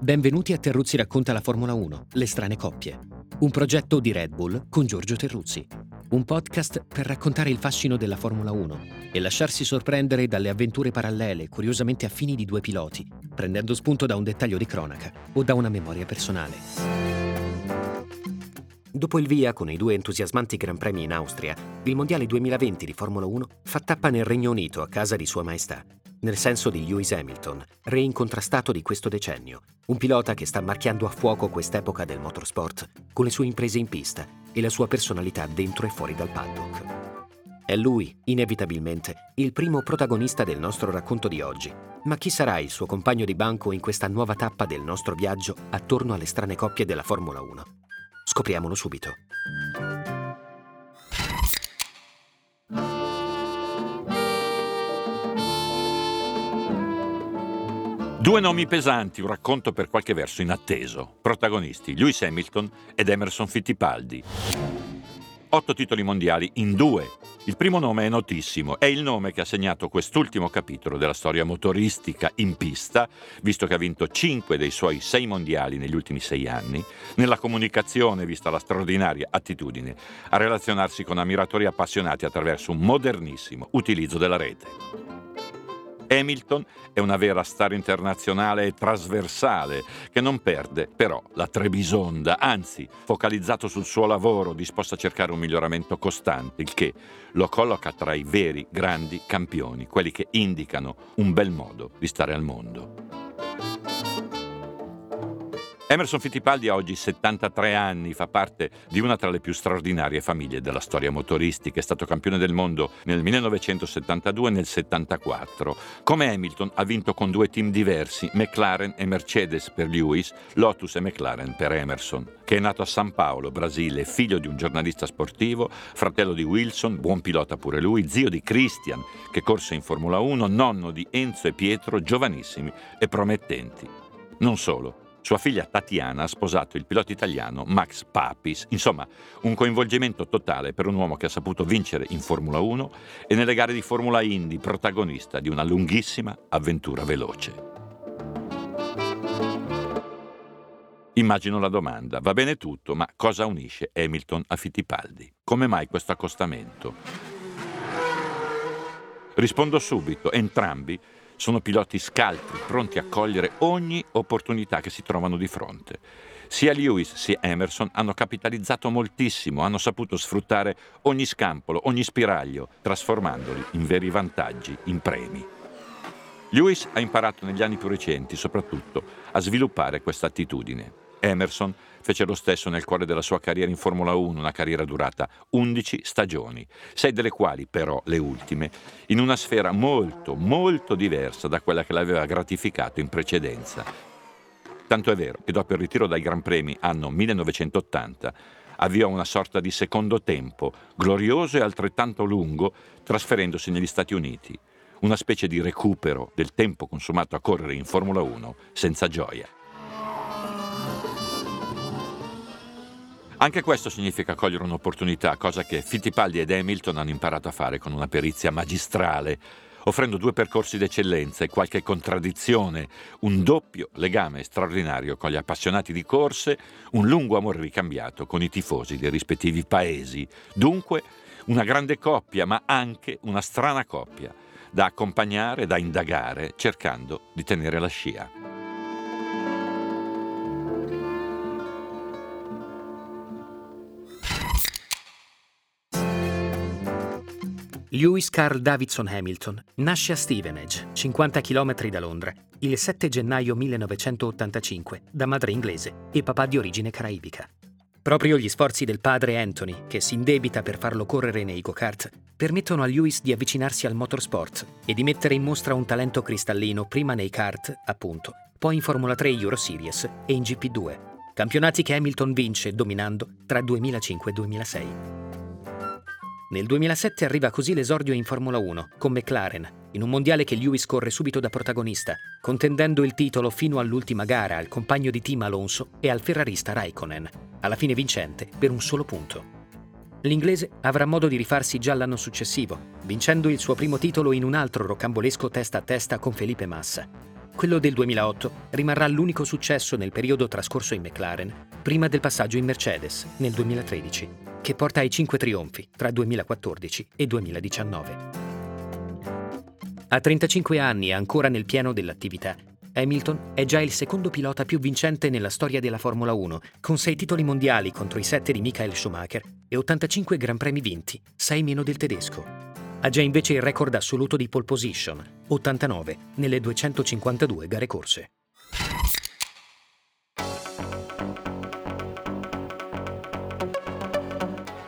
Benvenuti a Terruzzi racconta la Formula 1, le strane coppie. Un progetto di Red Bull con Giorgio Terruzzi. Un podcast per raccontare il fascino della Formula 1 e lasciarsi sorprendere dalle avventure parallele curiosamente affini di due piloti, prendendo spunto da un dettaglio di cronaca o da una memoria personale. Dopo il via con i due entusiasmanti Gran Premi in Austria, il Mondiale 2020 di Formula 1 fa tappa nel Regno Unito a casa di Sua Maestà nel senso di Lewis Hamilton, re incontrastato di questo decennio, un pilota che sta marchiando a fuoco quest'epoca del motorsport con le sue imprese in pista e la sua personalità dentro e fuori dal paddock. È lui, inevitabilmente, il primo protagonista del nostro racconto di oggi, ma chi sarà il suo compagno di banco in questa nuova tappa del nostro viaggio attorno alle strane coppie della Formula 1? Scopriamolo subito. Due nomi pesanti, un racconto per qualche verso inatteso. Protagonisti Lewis Hamilton ed Emerson Fittipaldi. Otto titoli mondiali in due. Il primo nome è notissimo, è il nome che ha segnato quest'ultimo capitolo della storia motoristica in pista, visto che ha vinto cinque dei suoi sei mondiali negli ultimi sei anni, nella comunicazione, vista la straordinaria attitudine a relazionarsi con ammiratori appassionati attraverso un modernissimo utilizzo della rete. Hamilton è una vera star internazionale e trasversale che non perde però la Trebisonda, anzi focalizzato sul suo lavoro, disposto a cercare un miglioramento costante, il che lo colloca tra i veri grandi campioni, quelli che indicano un bel modo di stare al mondo. Emerson Fittipaldi ha oggi 73 anni, fa parte di una tra le più straordinarie famiglie della storia motoristica, è stato campione del mondo nel 1972 e nel 1974. Come Hamilton ha vinto con due team diversi, McLaren e Mercedes per Lewis, Lotus e McLaren per Emerson, che è nato a San Paolo, Brasile, figlio di un giornalista sportivo, fratello di Wilson, buon pilota pure lui, zio di Christian, che corse in Formula 1, nonno di Enzo e Pietro, giovanissimi e promettenti. Non solo, sua figlia Tatiana ha sposato il pilota italiano Max Papis. Insomma, un coinvolgimento totale per un uomo che ha saputo vincere in Formula 1 e nelle gare di Formula Indy, protagonista di una lunghissima avventura veloce. Immagino la domanda, va bene tutto, ma cosa unisce Hamilton a Fittipaldi? Come mai questo accostamento? Rispondo subito, entrambi sono piloti scaltri, pronti a cogliere ogni opportunità che si trovano di fronte. Sia Lewis sia Emerson hanno capitalizzato moltissimo, hanno saputo sfruttare ogni scampolo, ogni spiraglio, trasformandoli in veri vantaggi, in premi. Lewis ha imparato negli anni più recenti, soprattutto, a sviluppare questa attitudine. Emerson fece lo stesso nel cuore della sua carriera in Formula 1, una carriera durata 11 stagioni, sei delle quali però, le ultime, in una sfera molto, molto diversa da quella che l'aveva gratificato in precedenza. Tanto è vero che dopo il ritiro dai Gran Premi anno 1980 avviò una sorta di secondo tempo, glorioso e altrettanto lungo, trasferendosi negli Stati Uniti, una specie di recupero del tempo consumato a correre in Formula 1 senza gioia. Anche questo significa cogliere un'opportunità, cosa che Fittipaldi ed Hamilton hanno imparato a fare con una perizia magistrale, offrendo due percorsi d'eccellenza e qualche contraddizione, un doppio legame straordinario con gli appassionati di corse, un lungo amore ricambiato con i tifosi dei rispettivi paesi. Dunque, una grande coppia, ma anche una strana coppia, da accompagnare, da indagare, cercando di tenere la scia. Lewis Carl Davidson Hamilton nasce a Stevenage, 50 km da Londra, il 7 gennaio 1985, da madre inglese e papà di origine caraibica. Proprio gli sforzi del padre Anthony, che si indebita per farlo correre nei go-kart, permettono a Lewis di avvicinarsi al motorsport e di mettere in mostra un talento cristallino prima nei kart, appunto, poi in Formula 3 Euro Series e in GP2, campionati che Hamilton vince dominando tra 2005 e 2006. Nel 2007 arriva così l'esordio in Formula 1 con McLaren, in un mondiale che Lewis corre subito da protagonista, contendendo il titolo fino all'ultima gara al compagno di team Alonso e al ferrarista Raikkonen, alla fine vincente per un solo punto. L'inglese avrà modo di rifarsi già l'anno successivo, vincendo il suo primo titolo in un altro rocambolesco testa a testa con Felipe Massa. Quello del 2008 rimarrà l'unico successo nel periodo trascorso in McLaren, prima del passaggio in Mercedes nel 2013, che porta ai cinque trionfi tra 2014 e 2019. A 35 anni ancora nel pieno dell'attività, Hamilton è già il secondo pilota più vincente nella storia della Formula 1, con 6 titoli mondiali contro i 7 di Michael Schumacher e 85 Gran Premi vinti, 6 meno del tedesco. Ha già invece il record assoluto di pole position, 89 nelle 252 gare corse.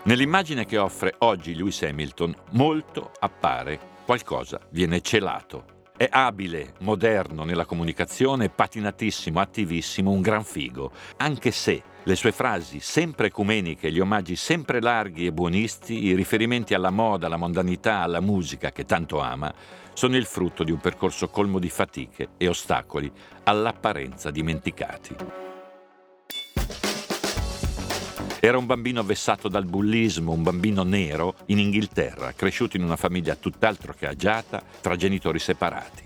Nell'immagine che offre oggi Lewis Hamilton, molto appare qualcosa viene celato. È abile, moderno nella comunicazione, patinatissimo, attivissimo, un gran figo, anche se le sue frasi sempre ecumeniche, gli omaggi sempre larghi e buonisti, i riferimenti alla moda, alla mondanità, alla musica che tanto ama, sono il frutto di un percorso colmo di fatiche e ostacoli all'apparenza dimenticati. Era un bambino vessato dal bullismo, un bambino nero in Inghilterra, cresciuto in una famiglia tutt'altro che agiata, tra genitori separati.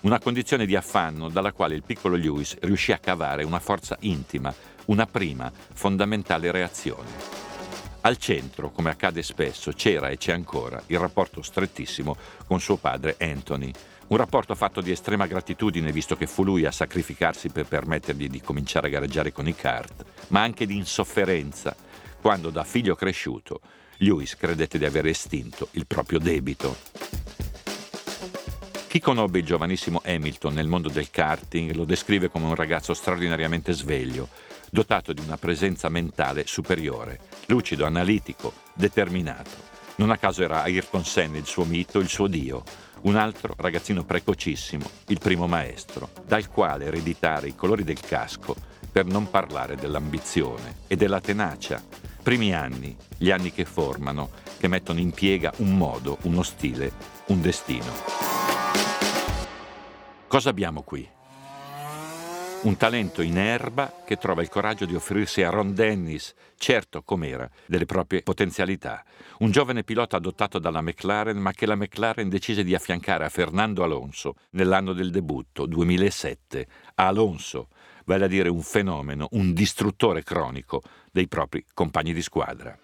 Una condizione di affanno dalla quale il piccolo Lewis riuscì a cavare una forza intima, una prima, fondamentale reazione. Al centro, come accade spesso, c'era e c'è ancora il rapporto strettissimo con suo padre Anthony, un rapporto fatto di estrema gratitudine visto che fu lui a sacrificarsi per permettergli di cominciare a gareggiare con i kart, ma anche di insofferenza quando da figlio cresciuto Lewis credette di aver estinto il proprio debito. Chi conobbe il giovanissimo Hamilton nel mondo del karting lo descrive come un ragazzo straordinariamente sveglio, dotato di una presenza mentale superiore, lucido, analitico, determinato. Non a caso era Ayrton Senna il suo mito, il suo dio, un altro ragazzino precocissimo, il primo maestro, dal quale ereditare i colori del casco per non parlare dell'ambizione e della tenacia. Primi anni, gli anni che formano, che mettono in piega un modo, uno stile, un destino. Cosa abbiamo qui? Un talento in erba che trova il coraggio di offrirsi a Ron Dennis, certo com'era, delle proprie potenzialità. Un giovane pilota adottato dalla McLaren, ma che la McLaren decise di affiancare a Fernando Alonso nell'anno del debutto, 2007. A Alonso, vale a dire un fenomeno, un distruttore cronico dei propri compagni di squadra.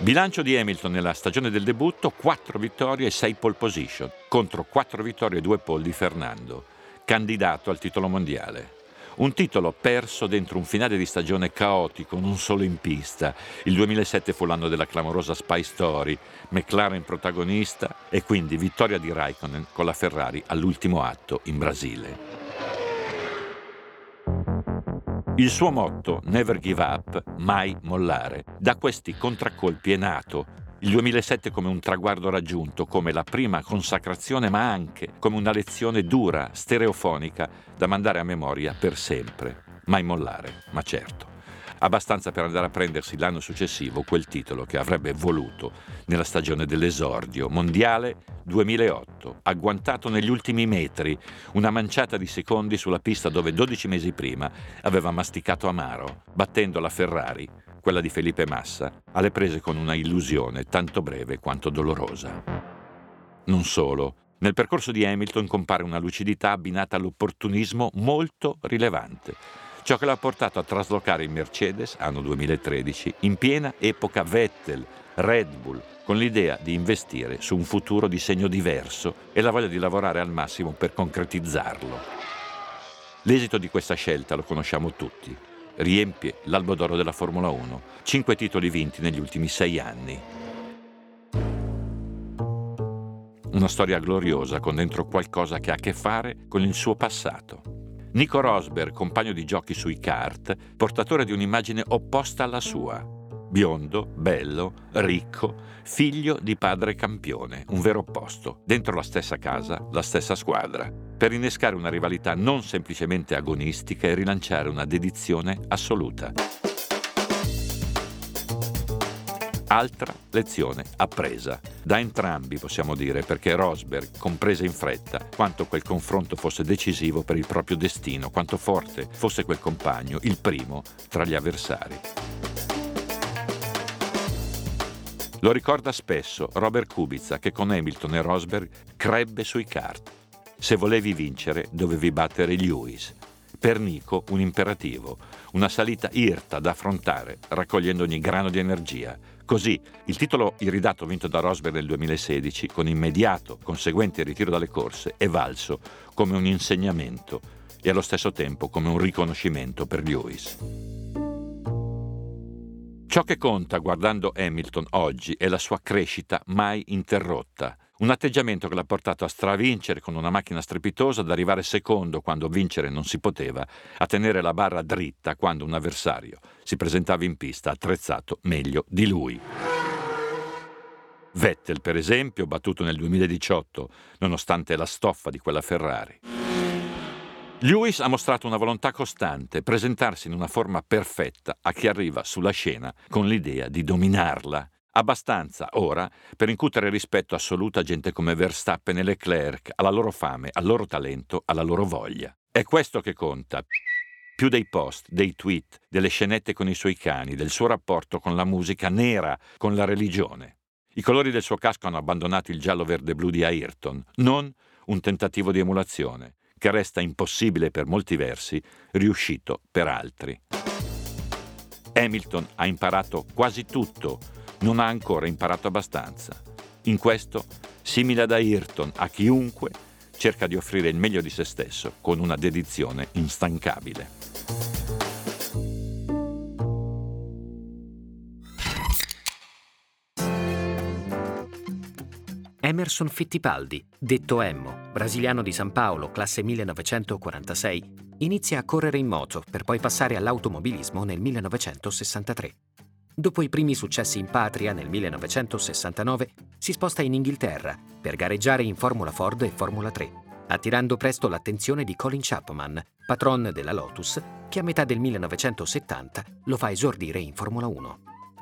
Bilancio di Hamilton nella stagione del debutto, 4 vittorie e 6 pole position, contro 4 vittorie e 2 pole di Fernando candidato al titolo mondiale. Un titolo perso dentro un finale di stagione caotico, non solo in pista. Il 2007 fu l'anno della clamorosa Spy Story, McLaren protagonista e quindi vittoria di Raikkonen con la Ferrari all'ultimo atto in Brasile. Il suo motto, Never Give Up, mai mollare, da questi contraccolpi è nato il 2007 come un traguardo raggiunto, come la prima consacrazione, ma anche come una lezione dura, stereofonica, da mandare a memoria per sempre. Mai mollare, ma certo. Abbastanza per andare a prendersi l'anno successivo quel titolo che avrebbe voluto nella stagione dell'esordio, mondiale 2008, agguantato negli ultimi metri, una manciata di secondi sulla pista dove 12 mesi prima aveva masticato amaro, battendo la Ferrari quella di Felipe Massa, alle prese con una illusione tanto breve quanto dolorosa. Non solo, nel percorso di Hamilton compare una lucidità abbinata all'opportunismo molto rilevante, ciò che l'ha portato a traslocare il Mercedes, anno 2013, in piena epoca Vettel, Red Bull, con l'idea di investire su un futuro di segno diverso e la voglia di lavorare al massimo per concretizzarlo. L'esito di questa scelta lo conosciamo tutti riempie l'albo d'oro della Formula 1, cinque titoli vinti negli ultimi sei anni. Una storia gloriosa con dentro qualcosa che ha a che fare con il suo passato. Nico Rosberg, compagno di giochi sui kart, portatore di un'immagine opposta alla sua, biondo, bello, ricco, figlio di padre campione, un vero opposto, dentro la stessa casa, la stessa squadra, per innescare una rivalità non semplicemente agonistica e rilanciare una dedizione assoluta. Altra lezione appresa. Da entrambi possiamo dire, perché Rosberg comprese in fretta quanto quel confronto fosse decisivo per il proprio destino, quanto forte fosse quel compagno, il primo tra gli avversari. Lo ricorda spesso Robert Kubica che con Hamilton e Rosberg crebbe sui kart. Se volevi vincere dovevi battere Lewis. Per Nico un imperativo, una salita irta da affrontare, raccogliendo ogni grano di energia, Così, il titolo iridato vinto da Rosberg nel 2016, con immediato conseguente ritiro dalle corse, è valso come un insegnamento e allo stesso tempo come un riconoscimento per Lewis. Ciò che conta guardando Hamilton oggi è la sua crescita mai interrotta, un atteggiamento che l'ha portato a stravincere con una macchina strepitosa, ad arrivare secondo quando vincere non si poteva, a tenere la barra dritta quando un avversario si presentava in pista attrezzato meglio di lui. Vettel, per esempio, battuto nel 2018, nonostante la stoffa di quella Ferrari. Lewis ha mostrato una volontà costante, presentarsi in una forma perfetta a chi arriva sulla scena con l'idea di dominarla Abbastanza, ora, per incutere rispetto assoluto a gente come Verstappen e Leclerc, alla loro fame, al loro talento, alla loro voglia. È questo che conta. Più dei post, dei tweet, delle scenette con i suoi cani, del suo rapporto con la musica nera, con la religione. I colori del suo casco hanno abbandonato il giallo-verde-blu di Ayrton, non un tentativo di emulazione, che resta impossibile per molti versi, riuscito per altri. Hamilton ha imparato quasi tutto non ha ancora imparato abbastanza. In questo, simile ad Ayrton, a chiunque cerca di offrire il meglio di se stesso con una dedizione instancabile. Emerson Fittipaldi, detto Emmo, brasiliano di San Paolo, classe 1946, inizia a correre in moto per poi passare all'automobilismo nel 1963. Dopo i primi successi in patria nel 1969, si sposta in Inghilterra per gareggiare in Formula Ford e Formula 3, attirando presto l'attenzione di Colin Chapman, patron della Lotus, che a metà del 1970 lo fa esordire in Formula 1.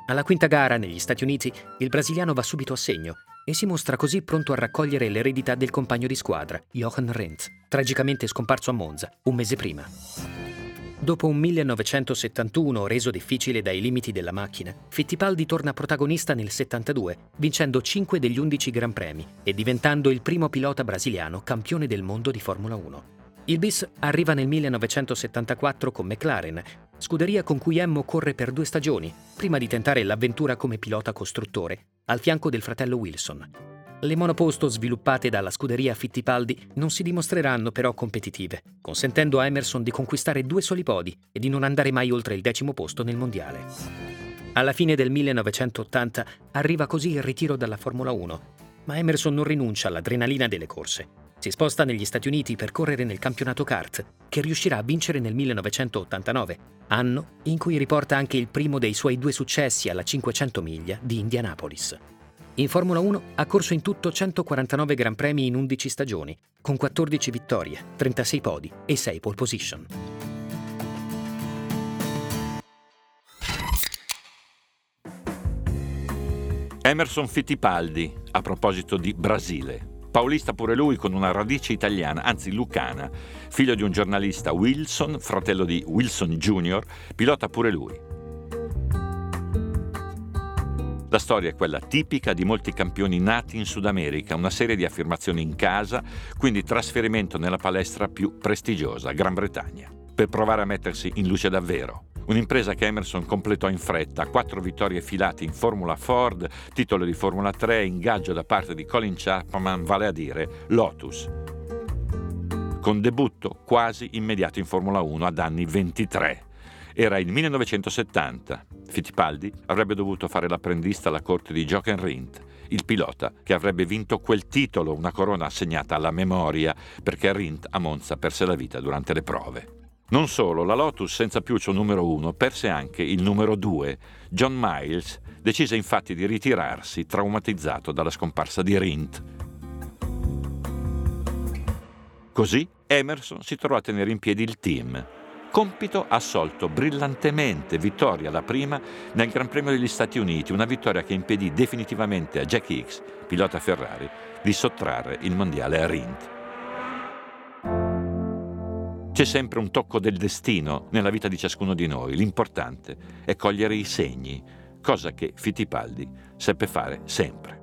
Alla quinta gara negli Stati Uniti, il brasiliano va subito a segno e si mostra così pronto a raccogliere l'eredità del compagno di squadra, Jochen Rindt, tragicamente scomparso a Monza un mese prima. Dopo un 1971 reso difficile dai limiti della macchina, Fittipaldi torna protagonista nel 72, vincendo 5 degli 11 Gran Premi e diventando il primo pilota brasiliano campione del mondo di Formula 1. Il bis arriva nel 1974 con McLaren, scuderia con cui Emmo corre per due stagioni, prima di tentare l'avventura come pilota costruttore, al fianco del fratello Wilson. Le monoposto sviluppate dalla scuderia Fittipaldi non si dimostreranno però competitive, consentendo a Emerson di conquistare due soli podi e di non andare mai oltre il decimo posto nel mondiale. Alla fine del 1980 arriva così il ritiro dalla Formula 1, ma Emerson non rinuncia all'adrenalina delle corse. Si sposta negli Stati Uniti per correre nel campionato kart, che riuscirà a vincere nel 1989, anno in cui riporta anche il primo dei suoi due successi alla 500 miglia di Indianapolis. In Formula 1 ha corso in tutto 149 Gran Premi in 11 stagioni, con 14 vittorie, 36 podi e 6 pole position. Emerson Fittipaldi, a proposito di Brasile. Paulista pure lui con una radice italiana, anzi lucana, figlio di un giornalista Wilson, fratello di Wilson Jr., pilota pure lui. La storia è quella tipica di molti campioni nati in Sud America, una serie di affermazioni in casa, quindi trasferimento nella palestra più prestigiosa, Gran Bretagna, per provare a mettersi in luce davvero. Un'impresa che Emerson completò in fretta, quattro vittorie filate in Formula Ford, titolo di Formula 3, ingaggio da parte di Colin Chapman, vale a dire Lotus. Con debutto quasi immediato in Formula 1 ad anni 23. Era il 1970. Fittipaldi avrebbe dovuto fare l'apprendista alla corte di Jochen Rindt, il pilota che avrebbe vinto quel titolo, una corona assegnata alla memoria, perché Rindt a Monza perse la vita durante le prove. Non solo, la Lotus senza più il suo numero uno perse anche il numero due. John Miles decise infatti di ritirarsi traumatizzato dalla scomparsa di Rindt. Così Emerson si trovò a tenere in piedi il team Compito assolto brillantemente, vittoria la prima nel Gran Premio degli Stati Uniti, una vittoria che impedì definitivamente a Jack Hicks, pilota Ferrari, di sottrarre il mondiale a Rindt. C'è sempre un tocco del destino nella vita di ciascuno di noi, l'importante è cogliere i segni, cosa che Fittipaldi seppe fare sempre.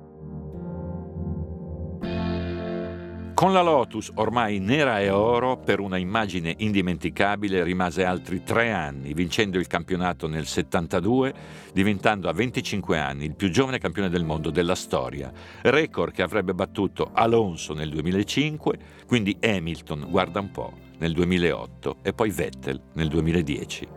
Con la Lotus, ormai nera e oro, per una immagine indimenticabile rimase altri tre anni, vincendo il campionato nel 72, diventando a 25 anni il più giovane campione del mondo della storia, record che avrebbe battuto Alonso nel 2005, quindi Hamilton, guarda un po', nel 2008 e poi Vettel nel 2010.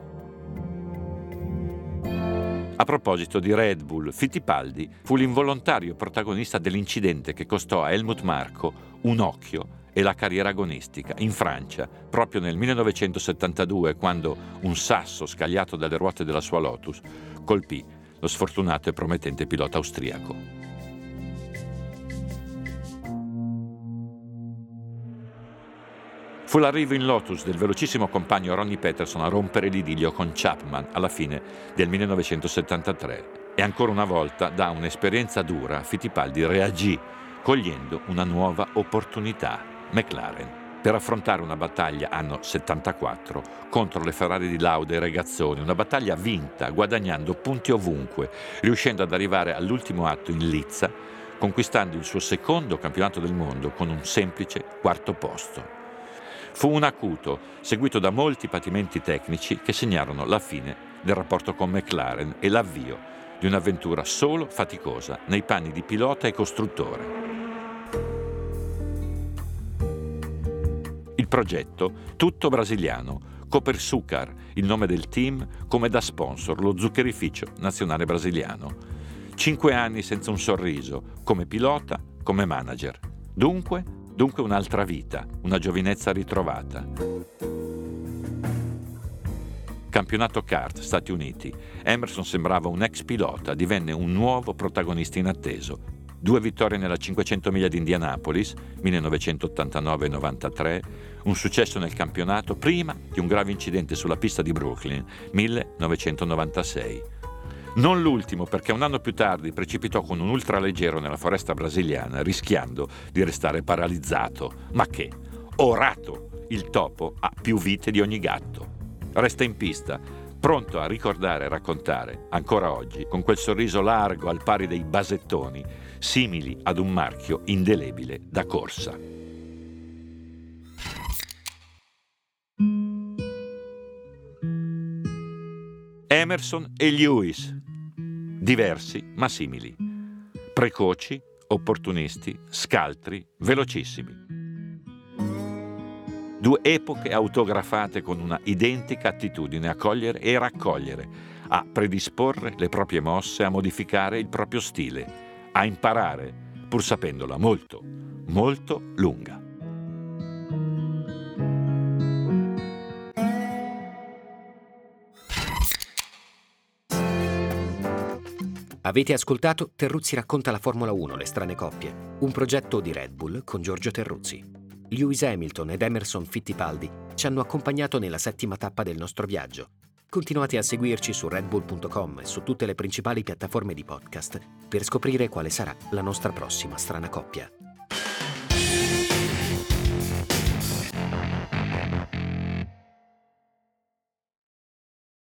A proposito di Red Bull, Fittipaldi fu l'involontario protagonista dell'incidente che costò a Helmut Marko un occhio e la carriera agonistica in Francia, proprio nel 1972, quando un sasso scagliato dalle ruote della sua Lotus colpì lo sfortunato e promettente pilota austriaco. Fu l'arrivo in Lotus del velocissimo compagno Ronnie Peterson a rompere l'idillio con Chapman alla fine del 1973 e ancora una volta da un'esperienza dura Fittipaldi reagì cogliendo una nuova opportunità, McLaren, per affrontare una battaglia anno 74 contro le Ferrari di Lauda e Regazzoni, una battaglia vinta guadagnando punti ovunque, riuscendo ad arrivare all'ultimo atto in Lizza, conquistando il suo secondo campionato del mondo con un semplice quarto posto. Fu un acuto, seguito da molti patimenti tecnici che segnarono la fine del rapporto con McLaren e l'avvio di un'avventura solo faticosa nei panni di pilota e costruttore. Il progetto, tutto brasiliano, Copersucar, il nome del team, come da sponsor lo zuccherificio nazionale brasiliano. Cinque anni senza un sorriso, come pilota, come manager. Dunque, Dunque un'altra vita, una giovinezza ritrovata. Campionato kart Stati Uniti. Emerson sembrava un ex pilota, divenne un nuovo protagonista inatteso. Due vittorie nella 500 miglia di Indianapolis, 1989-93, un successo nel campionato prima di un grave incidente sulla pista di Brooklyn, 1996. Non l'ultimo perché un anno più tardi precipitò con un ultraleggero nella foresta brasiliana rischiando di restare paralizzato. Ma che? Orato! Il topo ha più vite di ogni gatto. Resta in pista, pronto a ricordare e raccontare, ancora oggi, con quel sorriso largo al pari dei basettoni, simili ad un marchio indelebile da corsa. Emerson e Lewis, diversi ma simili, precoci, opportunisti, scaltri, velocissimi. Due epoche autografate con una identica attitudine a cogliere e raccogliere, a predisporre le proprie mosse, a modificare il proprio stile, a imparare, pur sapendola molto, molto lunga. Avete ascoltato Terruzzi racconta la Formula 1, le strane coppie, un progetto di Red Bull con Giorgio Terruzzi. Lewis Hamilton ed Emerson Fittipaldi ci hanno accompagnato nella settima tappa del nostro viaggio. Continuate a seguirci su redbull.com e su tutte le principali piattaforme di podcast per scoprire quale sarà la nostra prossima strana coppia.